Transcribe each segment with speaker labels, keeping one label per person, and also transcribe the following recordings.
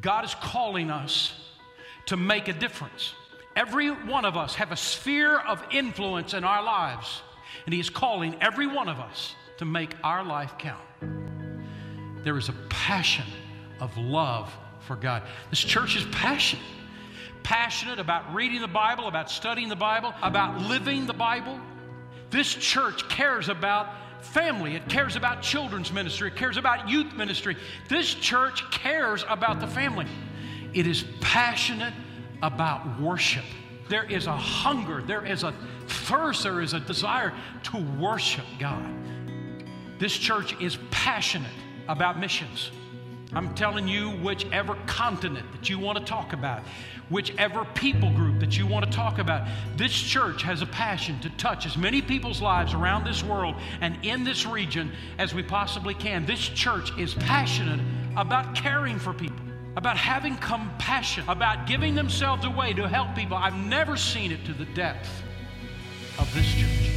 Speaker 1: God is calling us to make a difference. Every one of us have a sphere of influence in our lives, and He is calling every one of us to make our life count. There is a passion of love for God. This church is passionate. Passionate about reading the Bible, about studying the Bible, about living the Bible. This church cares about family, it cares about children's ministry, it cares about youth ministry. This church cares about the family. It is passionate about worship. There is a hunger, there is a thirst, there is a desire to worship God. This church is passionate about missions. I'm telling you, whichever continent that you want to talk about, whichever people group that you want to talk about, this church has a passion to touch as many people's lives around this world and in this region as we possibly can. This church is passionate about caring for people about having compassion, about giving themselves away to help people. I've never seen it to the depth of this church.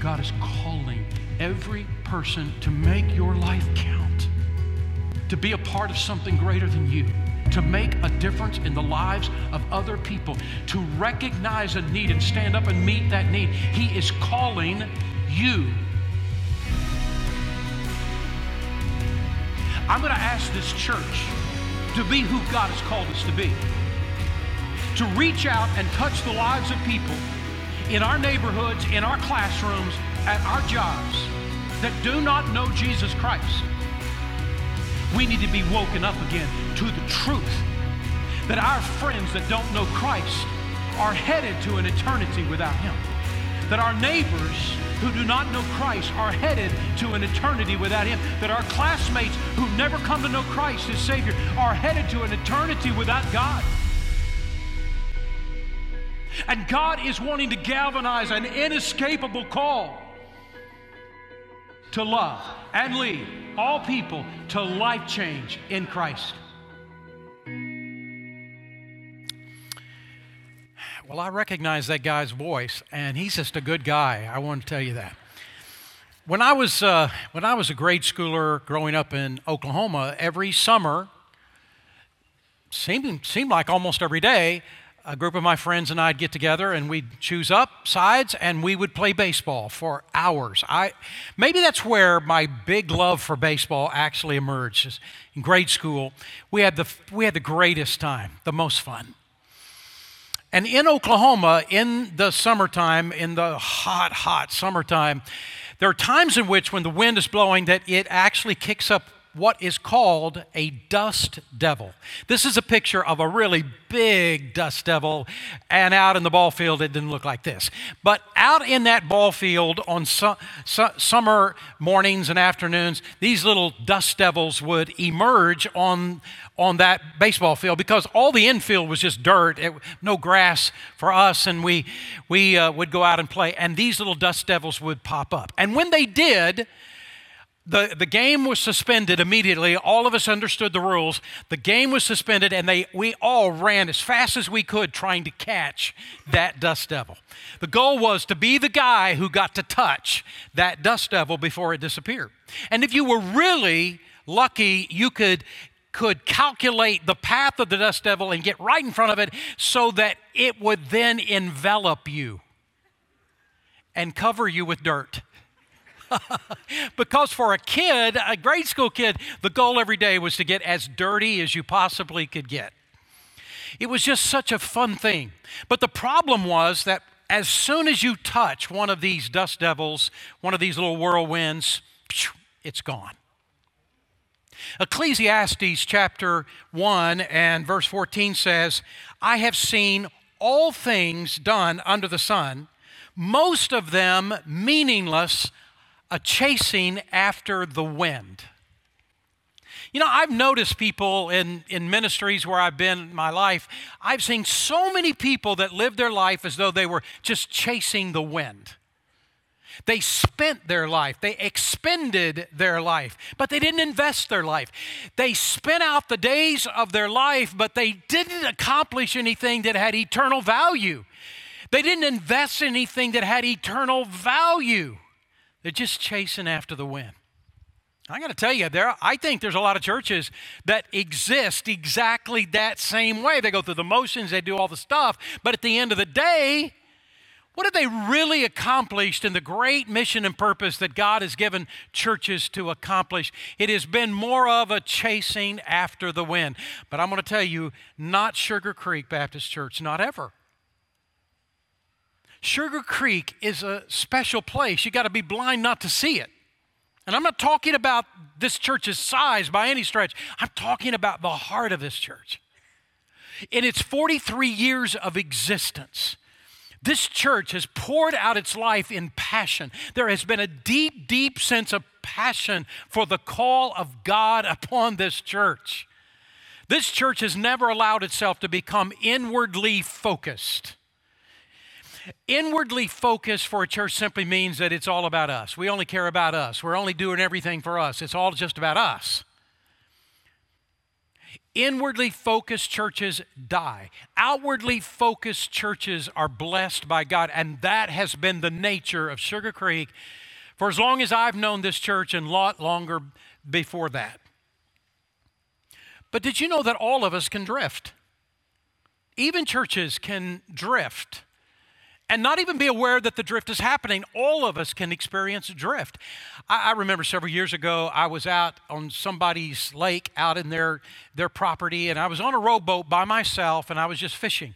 Speaker 1: God is calling every person to make your life count, to be a part of something greater than you, to make a difference in the lives of other people, to recognize a need and stand up and meet that need. He is calling you. I'm going to ask this church to be who God has called us to be. To reach out and touch the lives of people in our neighborhoods, in our classrooms, at our jobs that do not know Jesus Christ. We need to be woken up again to the truth that our friends that don't know Christ are headed to an eternity without Him. That our neighbors who do not know Christ are headed to an eternity without Him. That our classmates who never come to know Christ as Savior are headed to an eternity without God. And God is wanting to galvanize an inescapable call to love and lead all people to life change in Christ. Well, I recognize that guy's voice, and he's just a good guy. I want to tell you that. When I was, uh, when I was a grade schooler growing up in Oklahoma, every summer, seemed, seemed like almost every day, a group of my friends and I'd get together and we'd choose up sides and we would play baseball for hours. I, maybe that's where my big love for baseball actually emerged. In grade school, we had the, we had the greatest time, the most fun. And in Oklahoma, in the summertime, in the hot, hot summertime, there are times in which, when the wind is blowing, that it actually kicks up what is called a dust devil. This is a picture of a really big dust devil, and out in the ball field, it didn't look like this. But out in that ball field on su- su- summer mornings and afternoons, these little dust devils would emerge on, on that baseball field because all the infield was just dirt, it, no grass for us, and we, we uh, would go out and play, and these little dust devils would pop up. And when they did, the, the game was suspended immediately. All of us understood the rules. The game was suspended, and they, we all ran as fast as we could trying to catch that dust devil. The goal was to be the guy who got to touch that dust devil before it disappeared. And if you were really lucky, you could could calculate the path of the dust devil and get right in front of it so that it would then envelop you and cover you with dirt. because for a kid, a grade school kid, the goal every day was to get as dirty as you possibly could get. It was just such a fun thing. But the problem was that as soon as you touch one of these dust devils, one of these little whirlwinds, it's gone. Ecclesiastes chapter 1 and verse 14 says, I have seen all things done under the sun, most of them meaningless a chasing after the wind. You know, I've noticed people in, in ministries where I've been in my life, I've seen so many people that live their life as though they were just chasing the wind. They spent their life, they expended their life, but they didn't invest their life. They spent out the days of their life, but they didn't accomplish anything that had eternal value. They didn't invest anything that had eternal value. They're just chasing after the wind. I got to tell you, there I think there's a lot of churches that exist exactly that same way. They go through the motions, they do all the stuff, but at the end of the day, what have they really accomplished in the great mission and purpose that God has given churches to accomplish? It has been more of a chasing after the wind. But I'm going to tell you, not Sugar Creek Baptist Church, not ever. Sugar Creek is a special place. You got to be blind not to see it. And I'm not talking about this church's size by any stretch. I'm talking about the heart of this church. In its 43 years of existence, this church has poured out its life in passion. There has been a deep, deep sense of passion for the call of God upon this church. This church has never allowed itself to become inwardly focused. Inwardly focused for a church simply means that it's all about us. We only care about us. We're only doing everything for us. It's all just about us. Inwardly focused churches die. Outwardly focused churches are blessed by God, and that has been the nature of Sugar Creek for as long as I've known this church and a lot longer before that. But did you know that all of us can drift? Even churches can drift and not even be aware that the drift is happening. All of us can experience a drift. I, I, remember several years ago, I was out on somebody's lake out in their, their property, and I was on a rowboat by myself, and I was just fishing.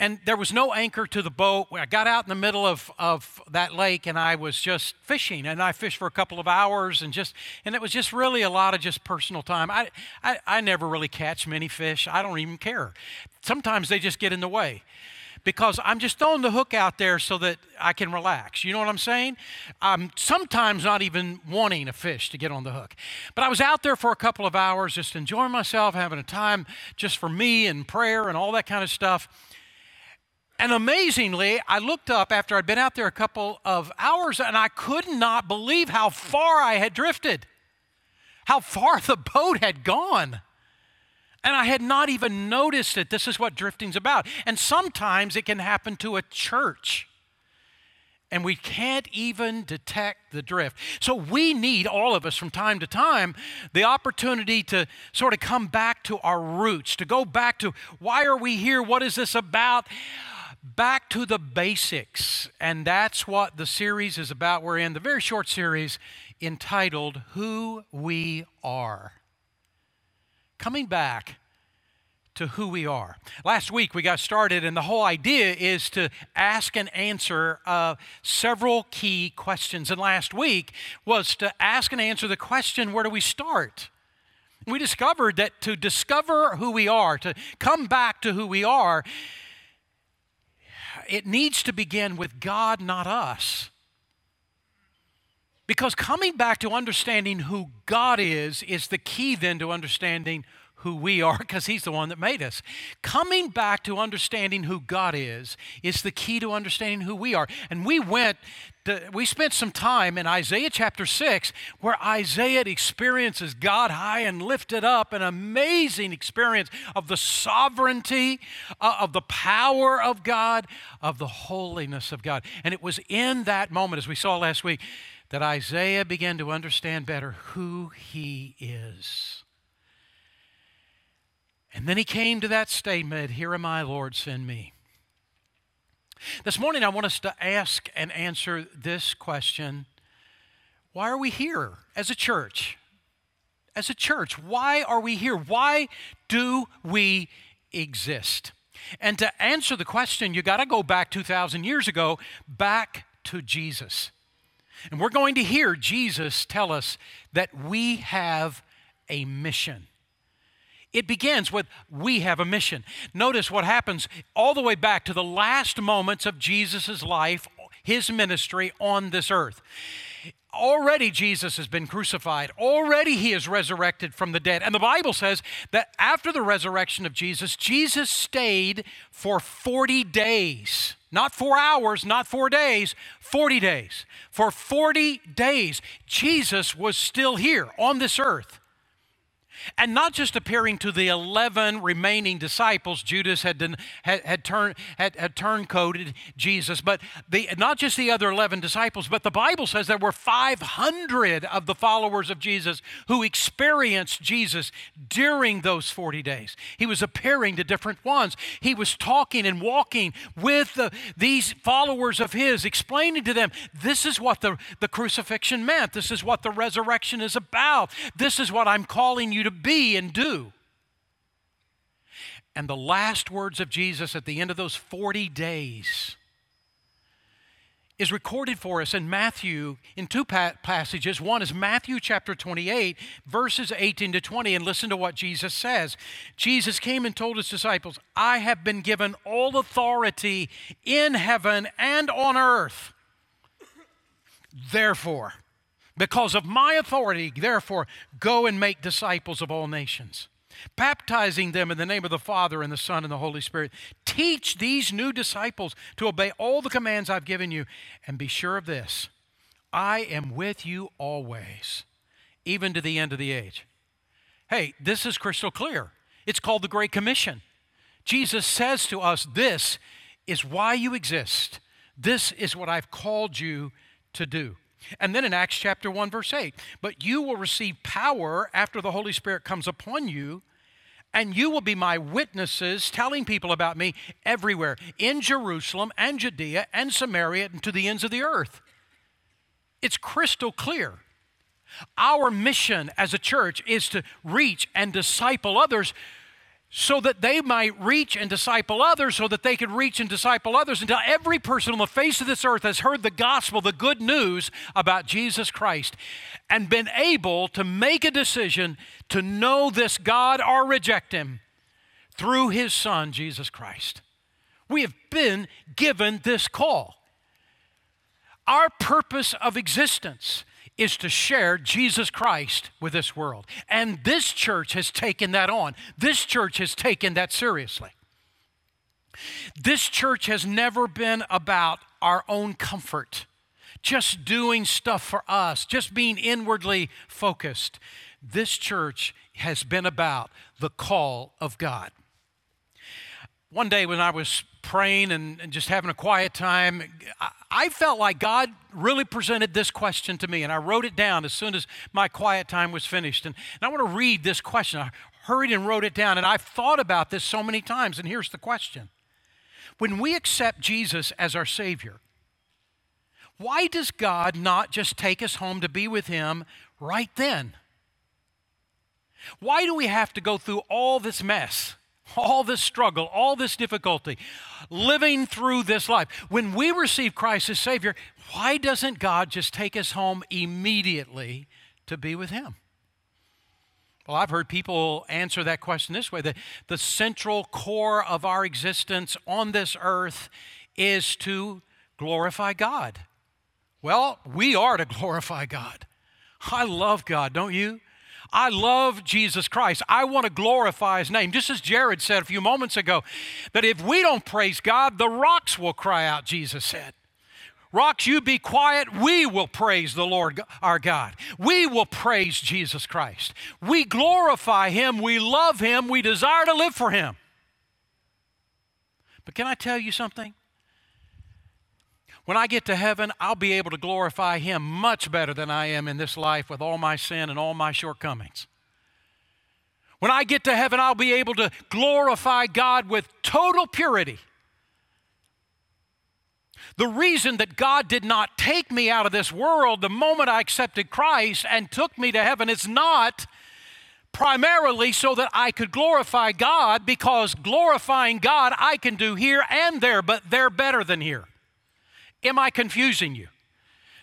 Speaker 1: And there was no anchor to the boat. I got out in the middle of, of that lake and I was just fishing. And I fished for a couple of hours and just, and it was just really a lot of just personal time. I, I, I never really catch many fish. I don't even care. Sometimes they just get in the way because I'm just throwing the hook out there so that I can relax. You know what I'm saying? I'm sometimes not even wanting a fish to get on the hook. But I was out there for a couple of hours just enjoying myself, having a time just for me and prayer and all that kind of stuff. And amazingly, I looked up after I'd been out there a couple of hours and I could not believe how far I had drifted, how far the boat had gone. And I had not even noticed it. This is what drifting's about. And sometimes it can happen to a church. And we can't even detect the drift. So we need, all of us from time to time, the opportunity to sort of come back to our roots, to go back to why are we here? What is this about? Back to the basics. And that's what the series is about. We're in the very short series entitled Who We Are coming back to who we are. Last week we got started, and the whole idea is to ask and answer uh, several key questions. And last week was to ask and answer the question where do we start? We discovered that to discover who we are, to come back to who we are, it needs to begin with God, not us. Because coming back to understanding who God is is the key then to understanding who we are because He's the one that made us. Coming back to understanding who God is is the key to understanding who we are. And we went, to, we spent some time in Isaiah chapter 6 where Isaiah experiences God high and lifted up, an amazing experience of the sovereignty, uh, of the power of God, of the holiness of God. And it was in that moment, as we saw last week, that Isaiah began to understand better who he is. And then he came to that statement Here am I, Lord, send me. This morning, I want us to ask and answer this question Why are we here as a church? As a church, why are we here? Why do we exist? And to answer the question, you got to go back 2,000 years ago, back to Jesus. And we're going to hear Jesus tell us that we have a mission. It begins with, We have a mission. Notice what happens all the way back to the last moments of Jesus' life, his ministry on this earth. Already Jesus has been crucified. Already he is resurrected from the dead. And the Bible says that after the resurrection of Jesus, Jesus stayed for 40 days. Not four hours, not four days, 40 days. For 40 days, Jesus was still here on this earth. And not just appearing to the 11 remaining disciples judas had, done, had, had, turned, had, had turncoated jesus but the, not just the other 11 disciples but the bible says there were 500 of the followers of jesus who experienced jesus during those 40 days. He was appearing to different ones. He was talking and walking with the, these followers of his explaining to them this is what the, the crucifixion meant. This is what the resurrection is about. This is what i'm calling you to be and do. And the last words of Jesus at the end of those 40 days is recorded for us in Matthew in two pa- passages. One is Matthew chapter 28, verses 18 to 20, and listen to what Jesus says. Jesus came and told his disciples, I have been given all authority in heaven and on earth. Therefore, because of my authority, therefore, go and make disciples of all nations, baptizing them in the name of the Father and the Son and the Holy Spirit. Teach these new disciples to obey all the commands I've given you, and be sure of this I am with you always, even to the end of the age. Hey, this is crystal clear. It's called the Great Commission. Jesus says to us, This is why you exist. This is what I've called you to do. And then in Acts chapter 1, verse 8, but you will receive power after the Holy Spirit comes upon you, and you will be my witnesses, telling people about me everywhere in Jerusalem and Judea and Samaria and to the ends of the earth. It's crystal clear. Our mission as a church is to reach and disciple others so that they might reach and disciple others, so that they could reach and disciple others until every person on the face of this earth has heard the gospel, the good news about Jesus Christ, and been able to make a decision to know this God or reject Him through His Son, Jesus Christ. We have been given this call. Our purpose of existence is to share Jesus Christ with this world. And this church has taken that on. This church has taken that seriously. This church has never been about our own comfort, just doing stuff for us, just being inwardly focused. This church has been about the call of God. One day when I was praying and, and, just having a quiet time, I, I felt like God really presented this question to me, and I wrote it down as soon as my quiet time was finished. And, and I want to read this question. I hurried and wrote it down, and I've thought about this so many times, and here's the question When we accept Jesus as our Savior, why does God not just take us home to be with Him right then? Why do we have to go through all this mess? All this struggle, all this difficulty, living through this life. When we receive Christ as Savior, why doesn't God just take us home immediately to be with Him? Well, I've heard people answer that question this way that the central core of our existence on this earth is to glorify God. Well, we are to glorify God. I love God, don't you? I love Jesus Christ. I want to glorify his name. Just as Jared said a few moments ago, that if we don't praise God, the rocks will cry out, Jesus said. Rocks, you be quiet. We will praise the Lord our God. We will praise Jesus Christ. We glorify Him. We love Him. We desire to live for Him. But can I tell you something? When I get to heaven, I'll be able to glorify Him much better than I am in this life with all my sin and all my shortcomings. When I get to heaven, I'll be able to glorify God with total purity. The reason that God did not take me out of this world the moment I accepted Christ and took me to heaven is not primarily so that I could glorify God, because glorifying God I can do here and there, but they're better than here. Am I confusing you?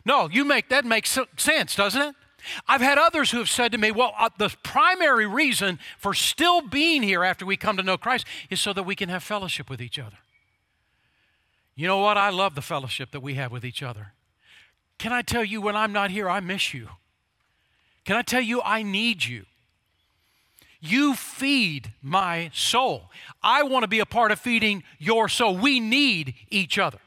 Speaker 1: No, you make that makes sense, doesn't it? I've had others who have said to me, well, uh, the primary reason for still being here after we come to know Christ is so that we can have fellowship with each other. You know what? I love the fellowship that we have with each other. Can I tell you, when I'm not here, I miss you? Can I tell you, I need you? You feed my soul. I want to be a part of feeding your soul. We need each other.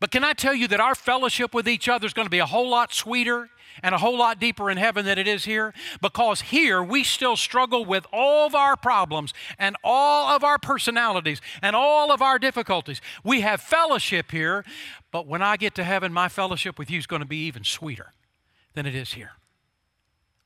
Speaker 1: But can I tell you that our fellowship with each other is going to be a whole lot sweeter and a whole lot deeper in heaven than it is here? Because here we still struggle with all of our problems and all of our personalities and all of our difficulties. We have fellowship here, but when I get to heaven, my fellowship with you is going to be even sweeter than it is here.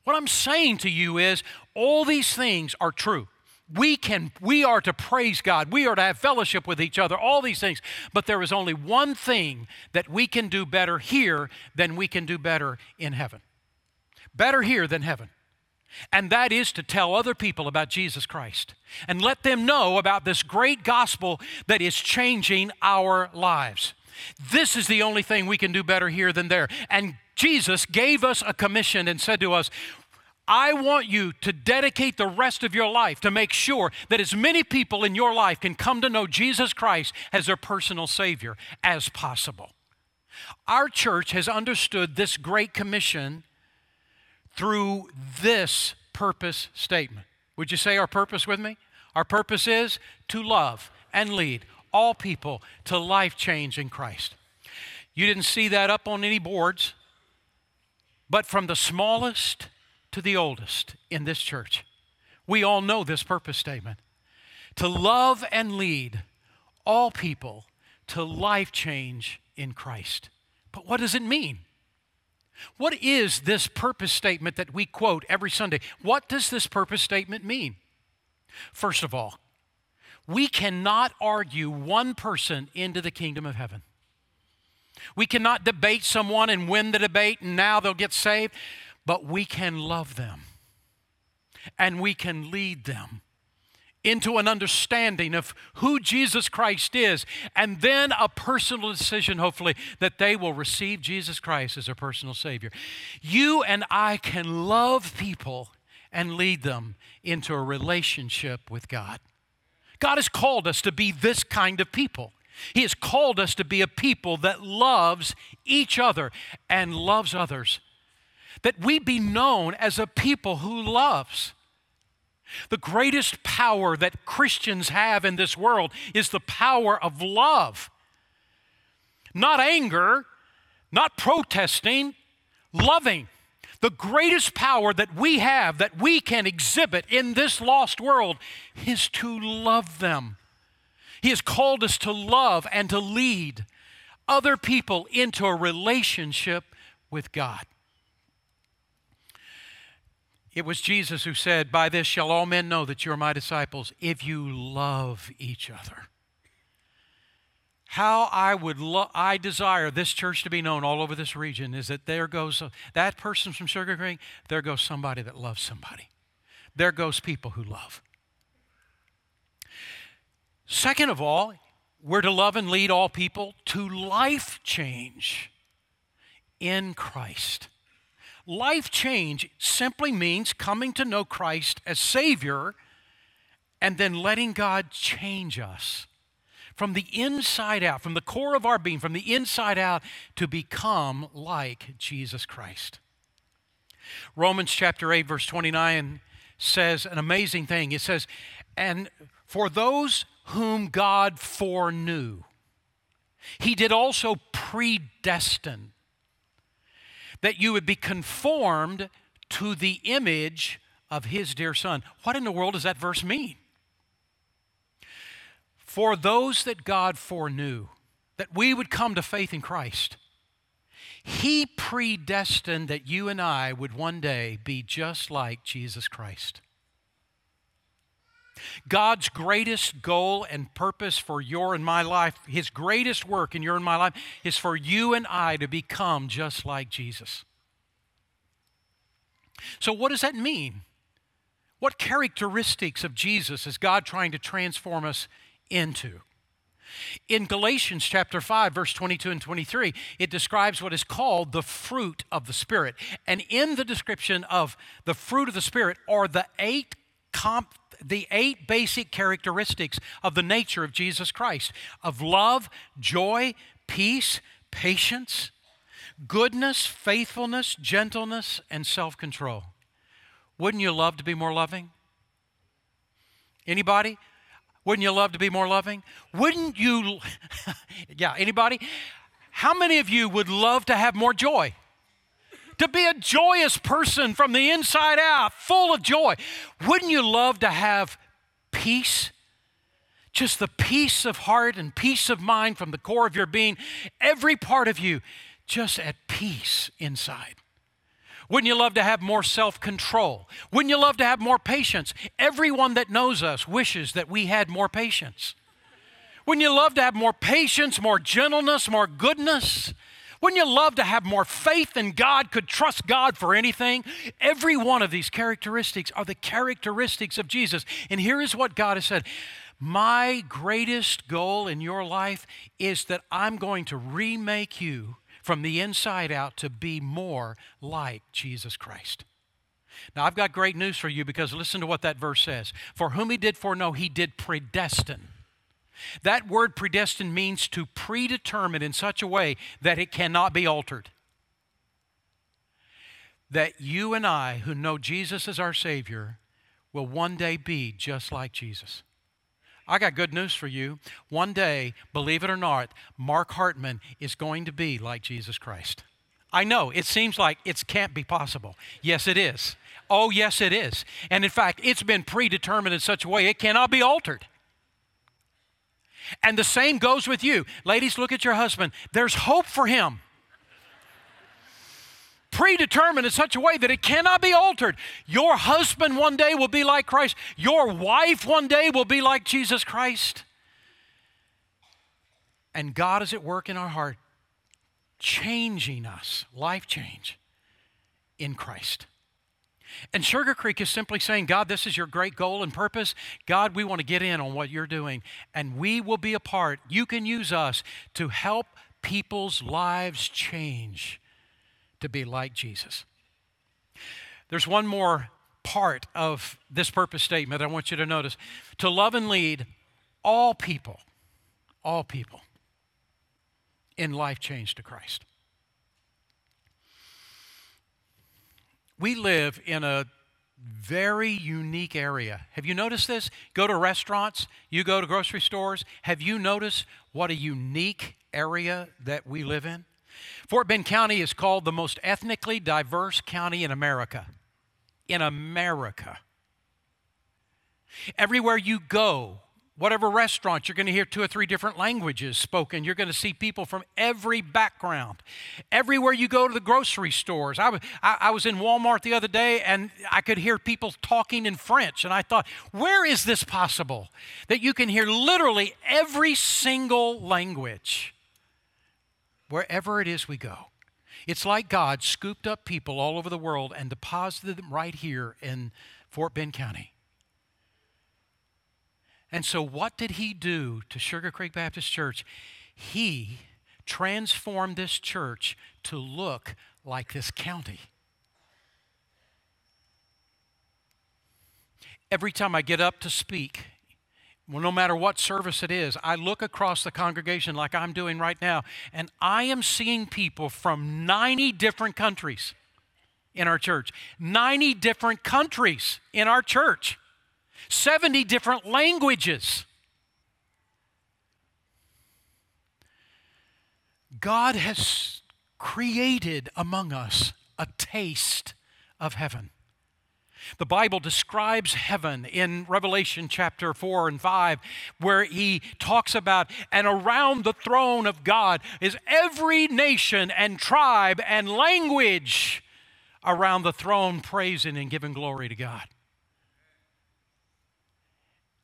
Speaker 1: What I'm saying to you is all these things are true we can we are to praise god we are to have fellowship with each other all these things but there is only one thing that we can do better here than we can do better in heaven better here than heaven and that is to tell other people about Jesus Christ and let them know about this great gospel that is changing our lives. This is the only thing we can do better here than there. And Jesus gave us a commission and said to us, I want you to dedicate the rest of your life to make sure that as many people in your life can come to know Jesus Christ as their personal Savior as possible. Our church has understood this great commission through this purpose statement. Would you say our purpose with me? Our purpose is to love and lead all people to life change in Christ. You didn't see that up on any boards, but from the smallest to the oldest in this church. We all know this purpose statement to love and lead all people to life change in Christ. But what does it mean? What is this purpose statement that we quote every Sunday? What does this purpose statement mean? First of all, we cannot argue one person into the kingdom of heaven. We cannot debate someone and win the debate and now they'll get saved but we can love them and we can lead them into an understanding of who Jesus Christ is, and then a personal decision, hopefully, that they will receive Jesus Christ as their personal Savior. You and I can love people and lead them into a relationship with God. God has called us to be this kind of people. He has called us to be a people that loves each other and loves others that we be known as a people who loves. The greatest power that Christians have in this world is the power of love. Not anger, not protesting, loving. The greatest power that we have, that we can exhibit in this lost world, is to love them. He has called us to love and to lead other people into a relationship with God. It was Jesus who said, By this shall all men know that you are my disciples, if you love each other. How I would lo- I desire this church to be known all over this region is that there goes a, that person from Sugar Creek, there goes somebody that loves somebody. There goes people who love. Second of all, we're to love and lead all people to life change in Christ. Life change simply means coming to know Christ as Savior and then letting God change us from the inside out, from the core of our being, from the inside out, to become like Jesus Christ. Romans chapter 8, verse 29 says an amazing thing. It says, And for those whom God foreknew, he did also predestine that you would be conformed to the image of his dear son. What in the world does that verse mean? For those that God foreknew, that we would come to faith in Christ, he predestined that you and I would one day be just like Jesus Christ. God's greatest goal and purpose for your and my life, His greatest work in your and my life, is for you and I to become just like Jesus. So, what does that mean? What characteristics of Jesus is God trying to transform us into? In Galatians chapter 5, verse 22 and 23, it describes what is called the fruit of the Spirit. And in the description of the fruit of the Spirit are the eight comp the eight basic characteristics of the nature of Jesus Christ of love, joy, peace, patience, goodness, faithfulness, gentleness, and self control. Wouldn't you love to be more loving? Anybody? Wouldn't you love to be more loving? Wouldn't you? yeah, anybody? How many of you would love to have more joy? To be a joyous person from the inside out, full of joy. Wouldn't you love to have peace? Just the peace of heart and peace of mind from the core of your being, every part of you just at peace inside. Wouldn't you love to have more self control? Wouldn't you love to have more patience? Everyone that knows us wishes that we had more patience. Wouldn't you love to have more patience, more gentleness, more goodness? Wouldn't you love to have more faith in God, could trust God for anything? Every one of these characteristics are the characteristics of Jesus. And here is what God has said My greatest goal in your life is that I'm going to remake you from the inside out to be more like Jesus Christ. Now, I've got great news for you because listen to what that verse says. For whom he did foreknow, he did predestine that word predestined means to predetermine in such a way that it cannot be altered. That you and I, who know Jesus as our Savior, will one day be just like Jesus. I got good news for you. One day, believe it or not, Mark Hartman is going to be like Jesus Christ. I know it seems like it can't be possible. Yes, it is. Oh, yes, it is. And in fact, it's been predetermined in such a way it cannot be altered. And the same goes with you. Ladies, look at your husband. There's hope for him. Predetermined in such a way that it cannot be altered. Your husband one day will be like Christ. Your wife one day will be like Jesus Christ. And God is at work in our heart, changing us, life change in Christ. And Sugar Creek is simply saying, God, this is your great goal and purpose. God, we want to get in on what you're doing, and we will be a part. You can use us to help people's lives change to be like Jesus. There's one more part of this purpose statement I want you to notice to love and lead all people, all people in life change to Christ. We live in a very unique area. Have you noticed this? Go to restaurants, you go to grocery stores. Have you noticed what a unique area that we live in? Fort Bend County is called the most ethnically diverse county in America. In America. Everywhere you go, whatever restaurant, you're going to hear two or three different languages spoken. You're going to see people from every background. Everywhere you go to the grocery stores. I I, I was in Walmart the other day and I could hear people talking in French. And I thought, where is this possible? That you can hear literally every single language wherever it is we go. It's like God scooped up people all over the world and deposited them right here in Fort Bend County. And so, what did he do to Sugar Creek Baptist Church? He transformed this church to look like this county. Every time I get up to speak, well, no matter what service it is, I look across the congregation like I'm doing right now, and I am seeing people from 90 different countries in our church. 90 different countries in our church. 70 different languages. God has created among us a taste of heaven. The Bible describes heaven in Revelation chapter 4 and 5, where he talks about, and around the throne of God is every nation and tribe and language around the throne praising and giving glory to God.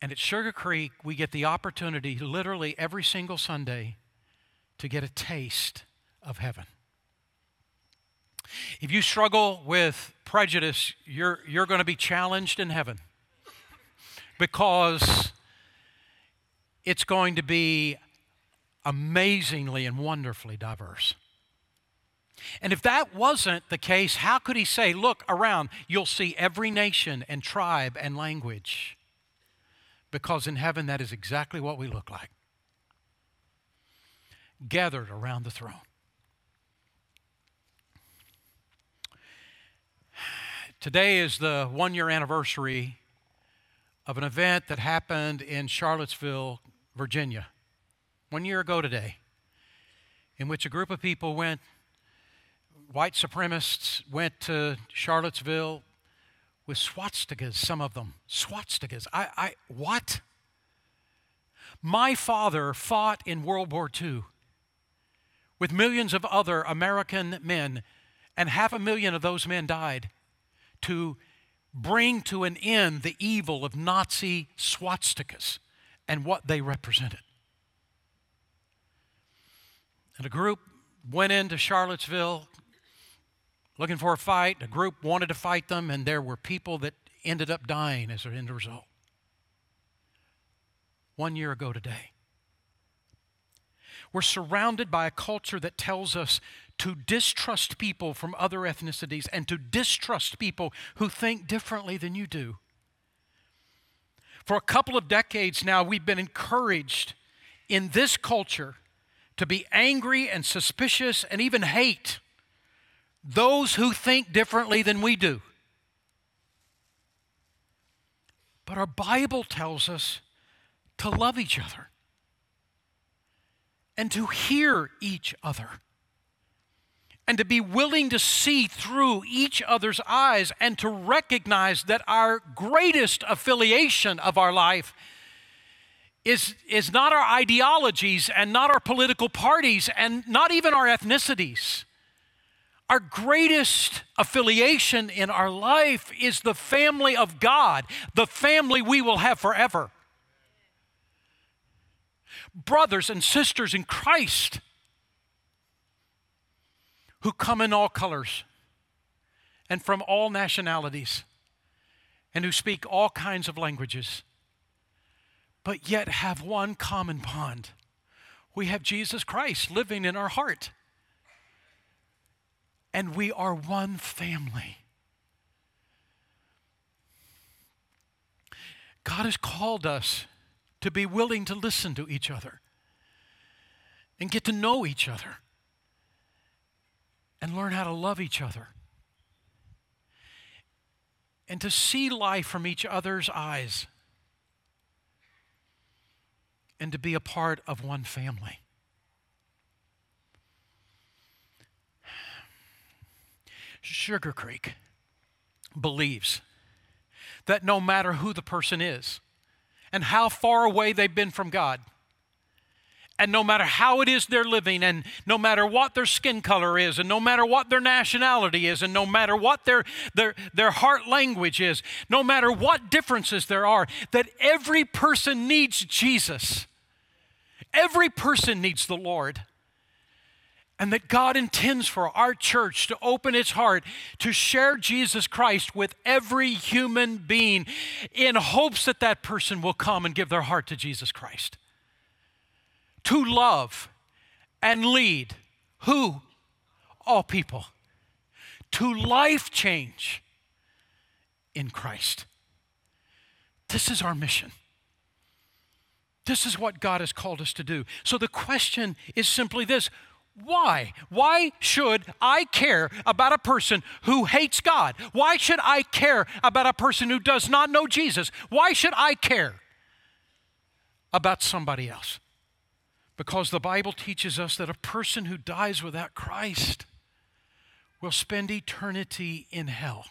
Speaker 1: And at Sugar Creek, we get the opportunity literally every single Sunday to get a taste of heaven. If you struggle with prejudice, you're, you're going to be challenged in heaven because it's going to be amazingly and wonderfully diverse. And if that wasn't the case, how could he say, Look around, you'll see every nation and tribe and language? Because in heaven that is exactly what we look like gathered around the throne. Today is the one year anniversary of an event that happened in Charlottesville, Virginia. One year ago today. in which a group of people went, white supremacists went to Charlottesville with swastikas, some of them. Swastikas. I, I, what? My father fought in World War II with millions of other American men, and half a million of those men died to bring to an end the evil of Nazi swastikas and what they represented. And a group went into Charlottesville looking for a fight. A group wanted to fight them, and there were people that ended up dying as a end result. One year ago today. We're surrounded by a culture that tells us to distrust people from other ethnicities and to distrust people who think differently than you do. For a couple of decades now, we've been encouraged in this culture to be angry and suspicious and even hate those who think differently than we do. But our Bible tells us to love each other and to hear each other and to be willing to see through each other's eyes and to recognize that our greatest affiliation of our life is, is not our ideologies and not our political parties and not even our ethnicities. Our greatest affiliation in our life is the family of God, the family we will have forever. Brothers and sisters in Christ who come in all colors and from all nationalities and who speak all kinds of languages, but yet have one common bond. We have Jesus Christ living in our heart, and we are one family. God has called us to be willing to listen to each other and get to know each other and learn how to love each other and to see life from each other's eyes and to be a part of one family. Sugar Creek believes that no matter who the person is and how far away they've been from God, and no matter how it is they're living, and no matter what their skin color is, and no matter what their nationality is, and no matter what their, their, their heart language is, no matter what differences there are, that every person needs Jesus. Every person needs the Lord. And that God intends for our church to open its heart to share Jesus Christ with every human being in hopes that that person will come and give their heart to Jesus Christ to love and lead who? All people. To life change in Christ. This is our mission. This is what God has called us to do. So the question is simply this why? Why should I care about a person who hates God? Why should I care about a person who does not know Jesus? Why should I care about somebody else? Because the Bible teaches us that a person who dies without Christ will spend eternity in hell.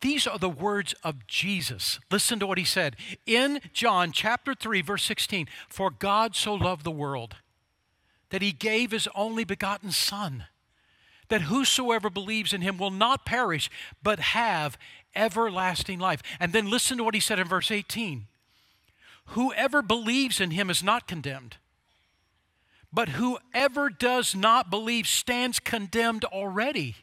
Speaker 1: These are the words of Jesus. Listen to what he said in John chapter 3 verse 16, "For God so loved the world that he gave his only begotten son, that whosoever believes in him will not perish but have everlasting life." And then listen to what he said in verse 18. Whoever believes in him is not condemned. But whoever does not believe stands condemned already.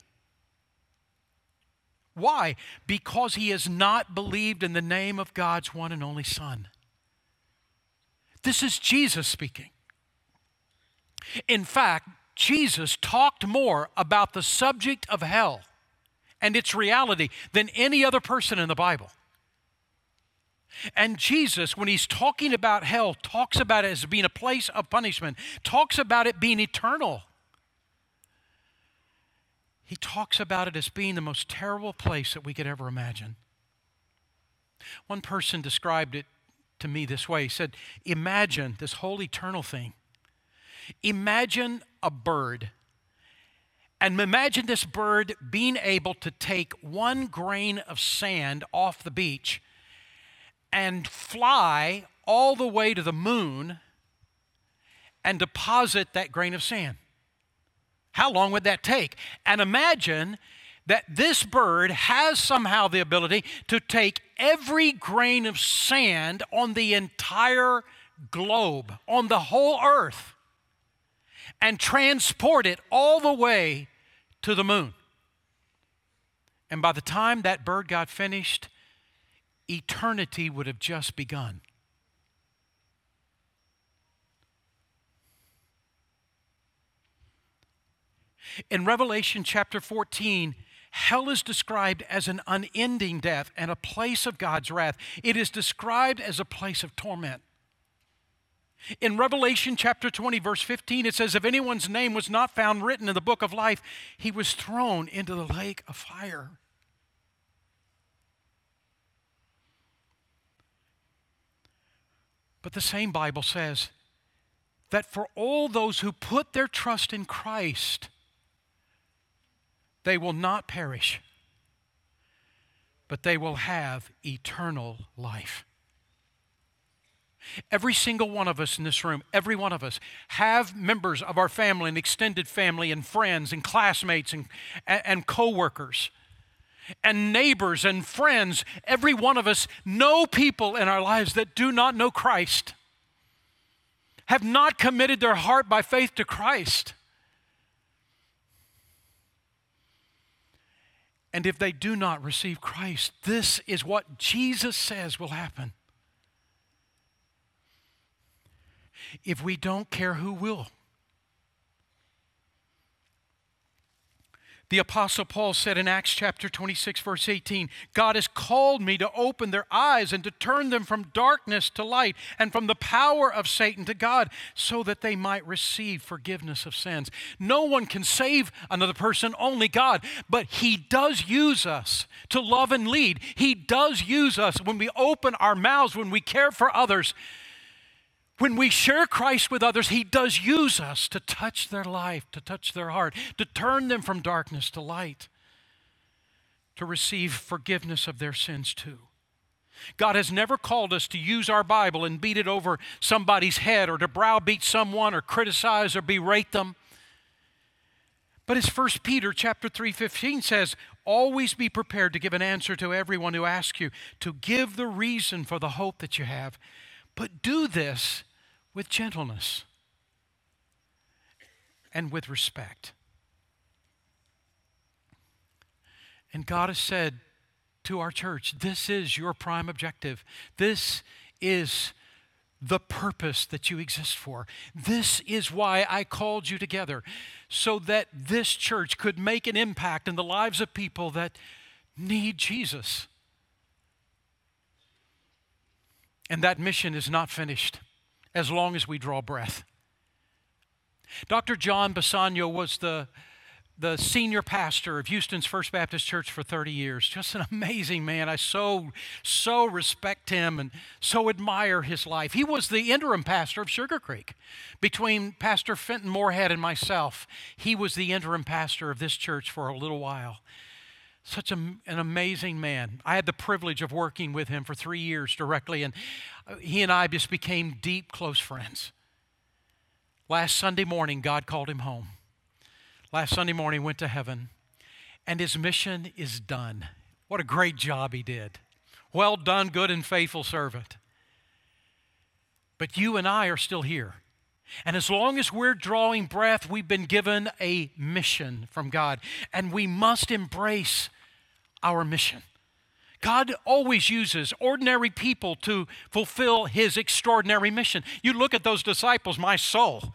Speaker 1: Why? Because he has not believed in the name of God's one and only Son. This is Jesus speaking. In fact, Jesus talked more about the subject of hell and its reality than any other person in the Bible. And Jesus, when he's talking about hell, talks about it as being a place of punishment, talks about it being eternal. He talks about it as being the most terrible place that we could ever imagine. One person described it to me this way. He said, Imagine this whole eternal thing Imagine a bird. And imagine this bird being able to take one grain of sand off the beach and fly all the way to the moon and deposit that grain of sand. How long would that take? And imagine that this bird has somehow the ability to take every grain of sand on the entire globe, on the whole earth, and transport it all the way to the moon. And by the time that bird got finished, eternity would have just begun. In Revelation chapter 14, hell is described as an unending death and a place of God's wrath. It is described as a place of torment. In Revelation chapter 20, verse 15, it says, If anyone's name was not found written in the book of life, he was thrown into the lake of fire. But the same Bible says that for all those who put their trust in Christ, they will not perish, but they will have eternal life. Every single one of us in this room, every one of us, have members of our family and extended family and friends and classmates and, and, and co workers and neighbors and friends. Every one of us know people in our lives that do not know Christ, have not committed their heart by faith to Christ. And if they do not receive Christ, this is what Jesus says will happen. If we don't care, who will? The Apostle Paul said in Acts chapter 26, verse 18, God has called me to open their eyes and to turn them from darkness to light and from the power of Satan to God, so that they might receive forgiveness of sins. No one can save another person, only God, but He does use us to love and lead. He does use us when we open our mouths, when we care for others when we share Christ with others, He does use us to touch their life, to touch their heart, to turn them from darkness to light, to receive forgiveness of their sins too. God has never called us to use our Bible and beat it over somebody's head or to browbeat someone or criticize or berate them. But as 1 Peter chapter 3:15 says, always be prepared to give an answer to everyone who asks you, to give the reason for the hope that you have. But do this with gentleness and with respect. And God has said to our church, this is your prime objective. This is the purpose that you exist for. This is why I called you together, so that this church could make an impact in the lives of people that need Jesus. And that mission is not finished as long as we draw breath. Dr. John Bisagno was the, the senior pastor of Houston's First Baptist Church for 30 years. Just an amazing man. I so, so respect him and so admire his life. He was the interim pastor of Sugar Creek. Between Pastor Fenton Moorhead and myself, he was the interim pastor of this church for a little while. Such a, an amazing man. I had the privilege of working with him for three years directly, and uh, he and I just became deep, close friends. Last Sunday morning, God called him home. Last Sunday morning, went to heaven, and his mission is done. What a great job he did. Well done, good and faithful servant. But you and I are still here. And as long as we're drawing breath, we've been given a mission from God. And we must embrace our mission. God always uses ordinary people to fulfill his extraordinary mission. You look at those disciples, my soul.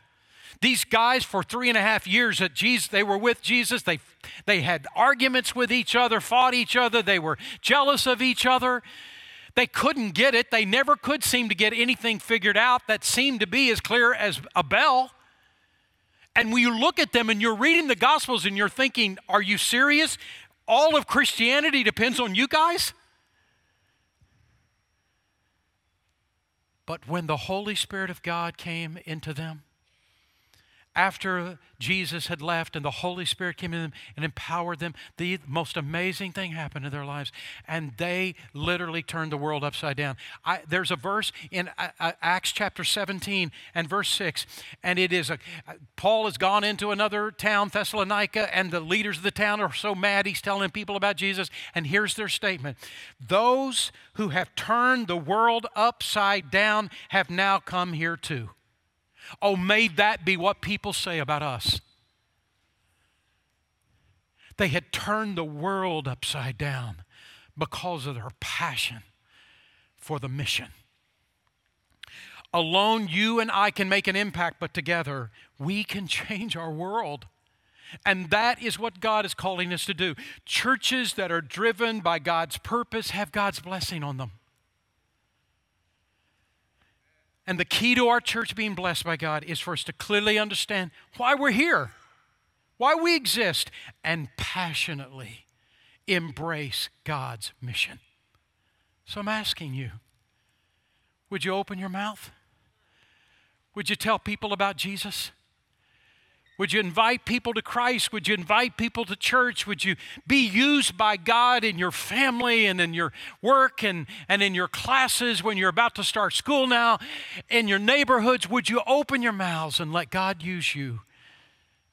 Speaker 1: These guys, for three and a half years at Jesus, they were with Jesus. They, they had arguments with each other, fought each other, they were jealous of each other. They couldn't get it. They never could seem to get anything figured out that seemed to be as clear as a bell. And when you look at them and you're reading the Gospels and you're thinking, are you serious? All of Christianity depends on you guys? But when the Holy Spirit of God came into them, after Jesus had left and the Holy Spirit came in them and empowered them, the most amazing thing happened in their lives. And they literally turned the world upside down. I, there's a verse in uh, uh, Acts chapter 17 and verse 6, and it is a, Paul has gone into another town, Thessalonica, and the leaders of the town are so mad he's telling people about Jesus. And here's their statement Those who have turned the world upside down have now come here too. Oh, may that be what people say about us. They had turned the world upside down because of their passion for the mission. Alone, you and I can make an impact, but together, we can change our world. And that is what God is calling us to do. Churches that are driven by God's purpose have God's blessing on them. And the key to our church being blessed by God is for us to clearly understand why we're here, why we exist, and passionately embrace God's mission. So I'm asking you would you open your mouth? Would you tell people about Jesus? Would you invite people to Christ? Would you invite people to church? Would you be used by God in your family and in your work and, and in your classes when you're about to start school now? In your neighborhoods, would you open your mouths and let God use you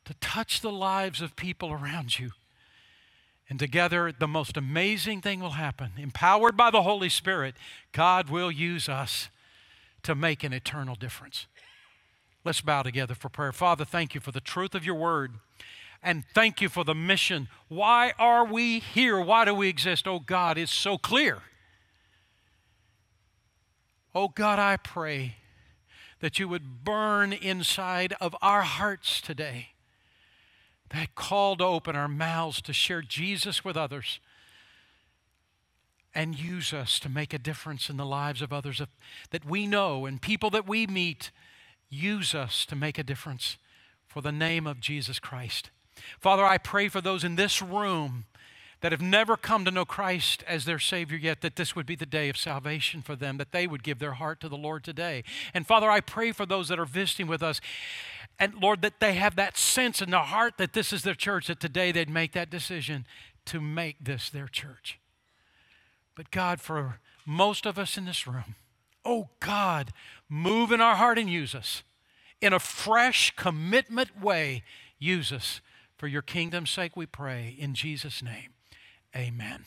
Speaker 1: to touch the lives of people around you? And together, the most amazing thing will happen. Empowered by the Holy Spirit, God will use us to make an eternal difference. Let's bow together for prayer. Father, thank you for the truth of your word. And thank you for the mission. Why are we here? Why do we exist? Oh God, it's so clear. Oh God, I pray that you would burn inside of our hearts today that call to open our mouths to share Jesus with others and use us to make a difference in the lives of others that we know and people that we meet Use us to make a difference for the name of Jesus Christ. Father, I pray for those in this room that have never come to know Christ as their Savior yet, that this would be the day of salvation for them, that they would give their heart to the Lord today. And Father, I pray for those that are visiting with us, and Lord, that they have that sense in their heart that this is their church, that today they'd make that decision to make this their church. But God, for most of us in this room, oh God, move in our heart and use us. In a fresh commitment way, use us. For your kingdom's sake, we pray. In Jesus' name, amen.